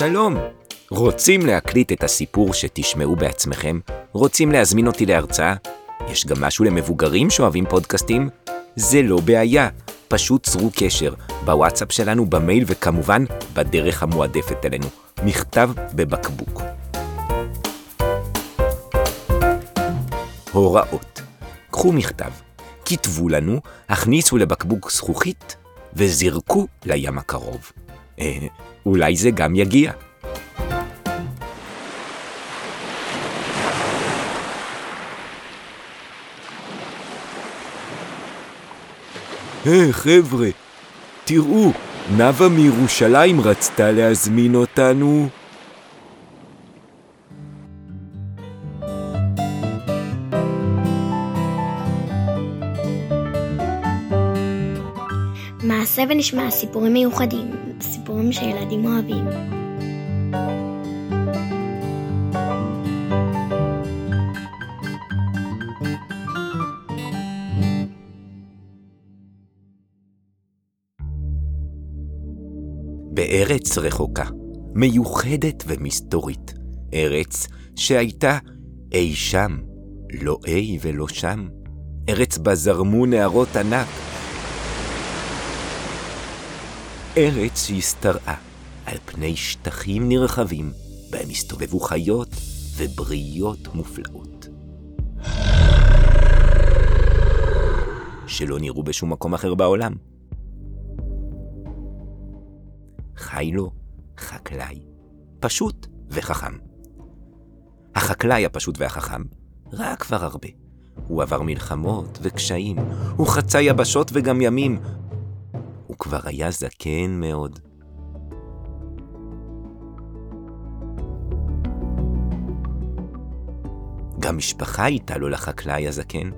שלום. רוצים להקליט את הסיפור שתשמעו בעצמכם? רוצים להזמין אותי להרצאה? יש גם משהו למבוגרים שאוהבים פודקאסטים? זה לא בעיה. פשוט צרו קשר, בוואטסאפ שלנו, במייל וכמובן בדרך המועדפת אלינו, מכתב בבקבוק. הוראות קחו מכתב, כתבו לנו, הכניסו לבקבוק זכוכית וזרקו לים הקרוב. אה, אולי זה גם יגיע. היי, חבר'ה, תראו, נאוה מירושלים רצתה להזמין אותנו. ונשמע סיפורים מיוחדים, סיפורים שילדים אוהבים. בארץ רחוקה, מיוחדת ומסתורית, ארץ שהייתה אי שם, לא אי ולא שם, ארץ בה זרמו נהרות ענק, ארץ שהשתרעה על פני שטחים נרחבים, בהם הסתובבו חיות ובריות מופלאות. שלא נראו בשום מקום אחר בעולם. חי לו חקלאי, פשוט וחכם. החקלאי הפשוט והחכם ראה כבר הרבה. הוא עבר מלחמות וקשיים, הוא חצה יבשות וגם ימים, הוא כבר היה זקן מאוד. גם משפחה הייתה לו לחקלאי הזקן.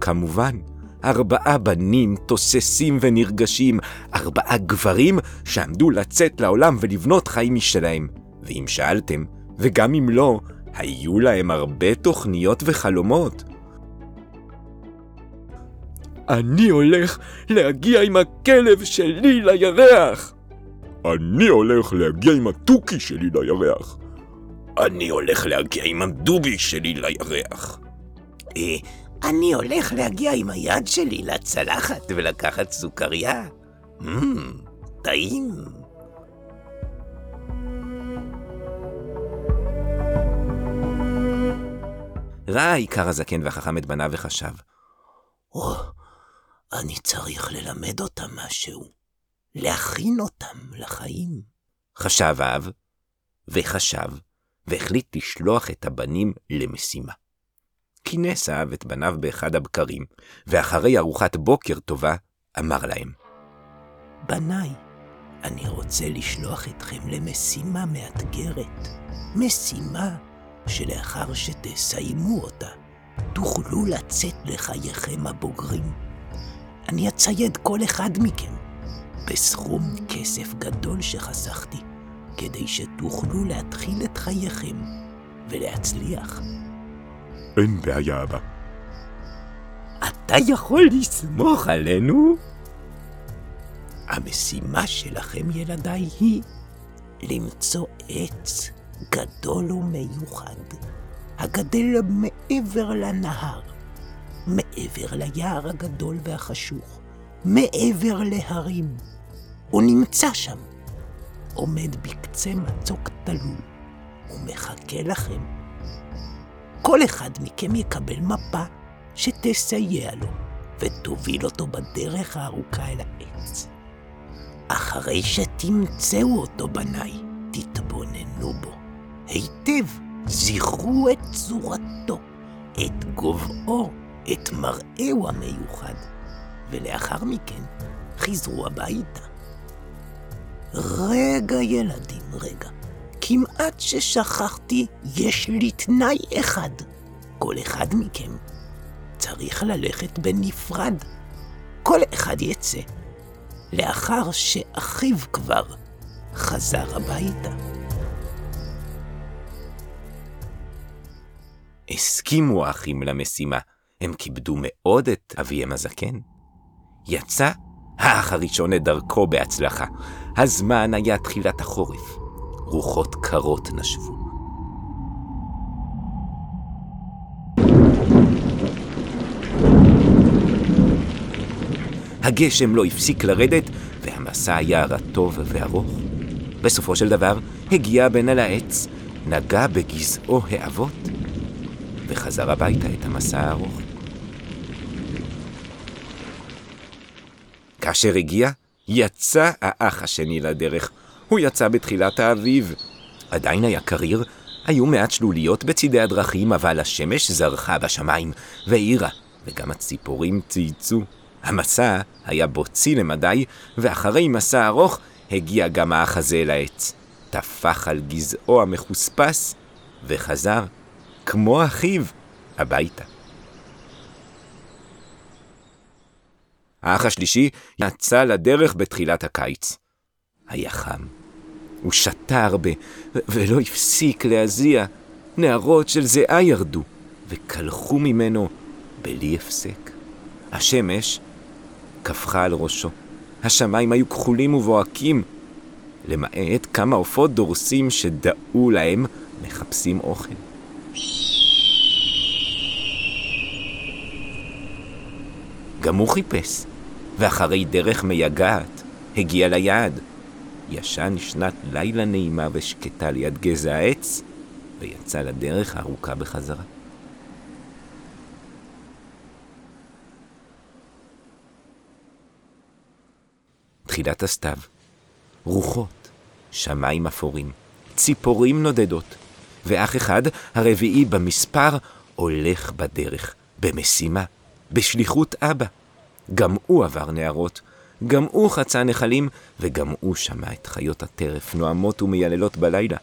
כמובן, ארבעה בנים תוססים ונרגשים, ארבעה גברים שעמדו לצאת לעולם ולבנות חיים משלהם. ואם שאלתם, וגם אם לא, היו להם הרבה תוכניות וחלומות. אני הולך להגיע עם הכלב שלי לירח. אני הולך להגיע עם התוכי שלי לירח. אני הולך להגיע עם הדובי שלי לירח. אה, אני הולך להגיע עם היד שלי לצלחת ולקחת סוכריה. מmm, טעים. ראה העיקר הזקן והחכם את בניו וחשב. או, אני צריך ללמד אותם משהו, להכין אותם לחיים. חשב האב, וחשב, והחליט לשלוח את הבנים למשימה. כינס האב את בניו באחד הבקרים, ואחרי ארוחת בוקר טובה, אמר להם, בניי, אני רוצה לשלוח אתכם למשימה מאתגרת. משימה שלאחר שתסיימו אותה, תוכלו לצאת לחייכם הבוגרים. אני אצייד כל אחד מכם בסכום כסף גדול שחסכתי, כדי שתוכלו להתחיל את חייכם ולהצליח. אין בעיה, אבא. אתה יכול לסמוך עלינו? המשימה שלכם, ילדיי, היא למצוא עץ גדול ומיוחד, הגדל מעבר לנהר, מעבר ליער הגדול והחשוך, מעבר להרים. הוא נמצא שם, עומד בקצה מצוק תלול, ומחכה לכם. כל אחד מכם יקבל מפה שתסייע לו, ותוביל אותו בדרך הארוכה אל העץ. אחרי שתמצאו אותו, בניי, תתבוננו בו היטב, זכרו את צורתו, את גובהו, את מראהו המיוחד, ולאחר מכן חזרו הביתה. רגע, ילדים, רגע. כמעט ששכחתי, יש לי תנאי אחד. כל אחד מכם צריך ללכת בנפרד. כל אחד יצא, לאחר שאחיו כבר חזר הביתה. הסכימו האחים למשימה, הם כיבדו מאוד את אביהם הזקן. יצא האח הראשון את דרכו בהצלחה. הזמן היה תחילת החורף. רוחות קרות נשבו. הגשם לא הפסיק לרדת, והמסע היה רטוב וארוך. בסופו של דבר, הגיע הבן אל העץ, נגע בגזעו האבות, וחזר הביתה את המסע הארוך. כאשר הגיע, יצא האח השני לדרך. הוא יצא בתחילת האביב. עדיין היה קריר, היו מעט שלוליות בצידי הדרכים, אבל השמש זרחה בשמיים והאירה, וגם הציפורים צייצו. המסע היה בוצי למדי, ואחרי מסע ארוך הגיע גם האח הזה אל העץ. טפח על גזעו המחוספס, וחזר, כמו אחיו, הביתה. האח השלישי יצא לדרך בתחילת הקיץ. היה חם. הוא שתה הרבה, ולא הפסיק להזיע. נערות של זיעה ירדו, וקלחו ממנו בלי הפסק. השמש קפחה על ראשו. השמיים היו כחולים ובוהקים, למעט כמה עופות דורסים שדעו להם מחפשים אוכל. גם הוא חיפש, ואחרי דרך מייגעת הגיע ליעד. ישן שנת לילה נעימה ושקטה ליד גזע העץ, ויצא לדרך הארוכה בחזרה. תחילת הסתיו, רוחות, שמיים אפורים, ציפורים נודדות, ואח אחד, הרביעי במספר, הולך בדרך, במשימה, בשליחות אבא. גם הוא עבר נערות, גם הוא חצה נחלים, וגם הוא שמע את חיות הטרף נואמות ומייללות בלילה.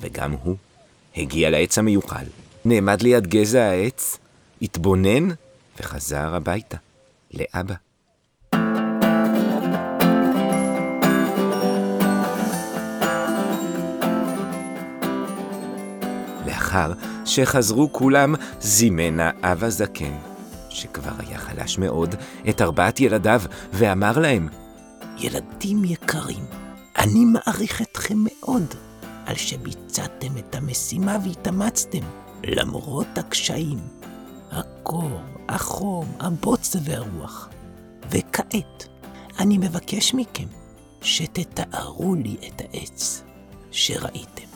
וגם הוא הגיע לעץ המיוחל, נעמד ליד גזע העץ, התבונן וחזר הביתה, לאבא. לאחר שחזרו כולם, זימן האב הזקן, שכבר היה חלש מאוד, את ארבעת ילדיו, ואמר להם, ילדים יקרים, אני מעריך אתכם מאוד על שביצעתם את המשימה והתאמצתם, למרות הקשיים, הקור, החום, הבוץ והרוח. וכעת, אני מבקש מכם שתתארו לי את העץ שראיתם.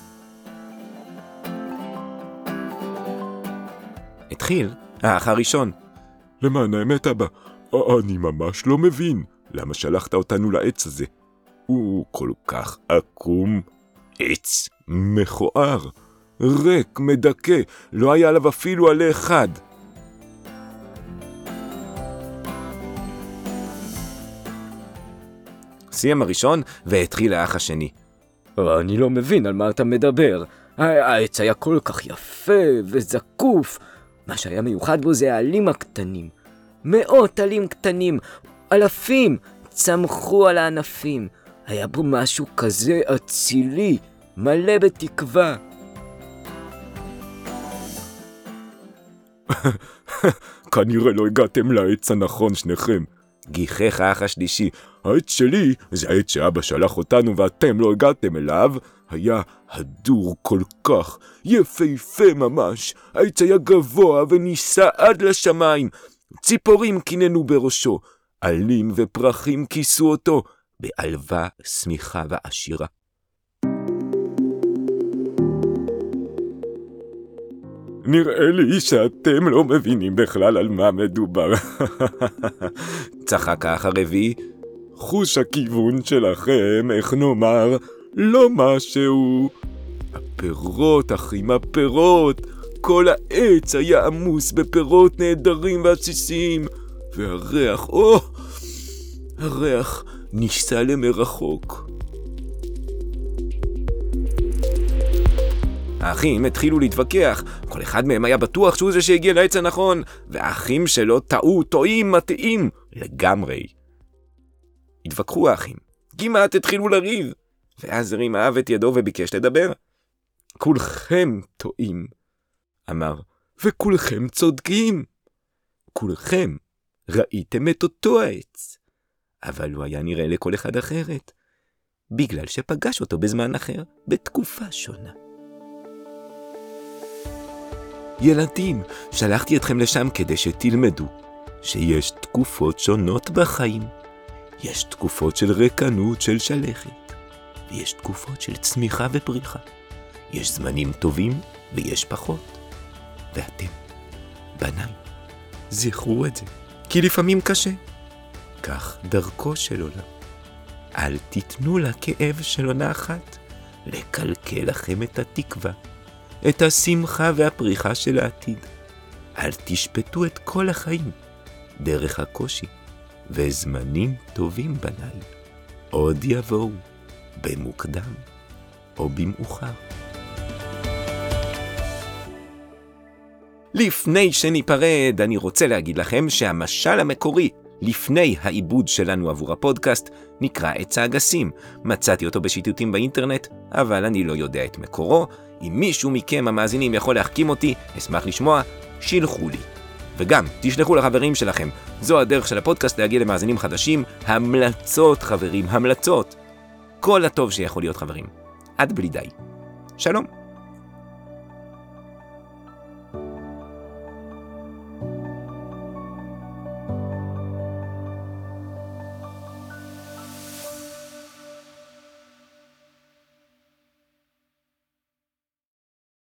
התחיל האח הראשון. למען האמת, אבא, אני ממש לא מבין. למה שלחת אותנו לעץ הזה? הוא כל כך עקום. עץ מכוער, ריק, מדכא, לא היה עליו אפילו עלה אחד. סיים הראשון והתחיל האח השני. אני לא מבין על מה אתה מדבר. העץ היה כל כך יפה וזקוף. מה שהיה מיוחד בו זה העלים הקטנים. מאות עלים קטנים, אלפים, צמחו על הענפים. היה בו משהו כזה אצילי, מלא בתקווה. כנראה לא הגעתם לעץ הנכון שניכם. גיחך האח השלישי. העץ שלי זה העץ שאבא שלח אותנו ואתם לא הגעתם אליו. היה הדור כל כך, יפהפה ממש. העץ היה גבוה ונישא עד לשמיים. ציפורים קיננו בראשו, עלים ופרחים כיסו אותו, בעלווה, שמיכה ועשירה. נראה לי שאתם לא מבינים בכלל על מה מדובר. צחק האח הרביעי. חוש הכיוון שלכם, איך נאמר, לא משהו. הפירות, אחים, הפירות. כל העץ היה עמוס בפירות נהדרים ועסיסיים, והריח, או! הריח נישא למרחוק. האחים התחילו להתווכח, כל אחד מהם היה בטוח שהוא זה שהגיע לעץ הנכון, והאחים שלו טעו, טועים, מטעים, לגמרי. התווכחו האחים, כמעט התחילו לריב, ואז הרים האב את ידו וביקש לדבר. כולכם טועים, אמר, וכולכם צודקים. כולכם ראיתם את אותו העץ, אבל הוא היה נראה לכל אחד אחרת. בגלל שפגש אותו בזמן אחר, בתקופה שונה. ילדים, שלחתי אתכם לשם כדי שתלמדו שיש תקופות שונות בחיים. יש תקופות של ריקנות של שלכת, ויש תקופות של צמיחה ופריחה. יש זמנים טובים ויש פחות. ואתם, בניי, זכרו את זה, כי לפעמים קשה. כך דרכו של עולם. אל תיתנו לכאב של עונה אחת לקלקל לכם את התקווה, את השמחה והפריחה של העתיד. אל תשפטו את כל החיים דרך הקושי, וזמנים טובים בניי עוד יבואו, במוקדם או במאוחר. לפני שניפרד, אני רוצה להגיד לכם שהמשל המקורי לפני העיבוד שלנו עבור הפודקאסט נקרא עץ האגסים. מצאתי אותו בשיטוטים באינטרנט, אבל אני לא יודע את מקורו. אם מישהו מכם המאזינים יכול להחכים אותי, אשמח לשמוע, שילחו לי. וגם, תשלחו לחברים שלכם. זו הדרך של הפודקאסט להגיע למאזינים חדשים. המלצות, חברים, המלצות. כל הטוב שיכול להיות, חברים. עד בלי די. שלום.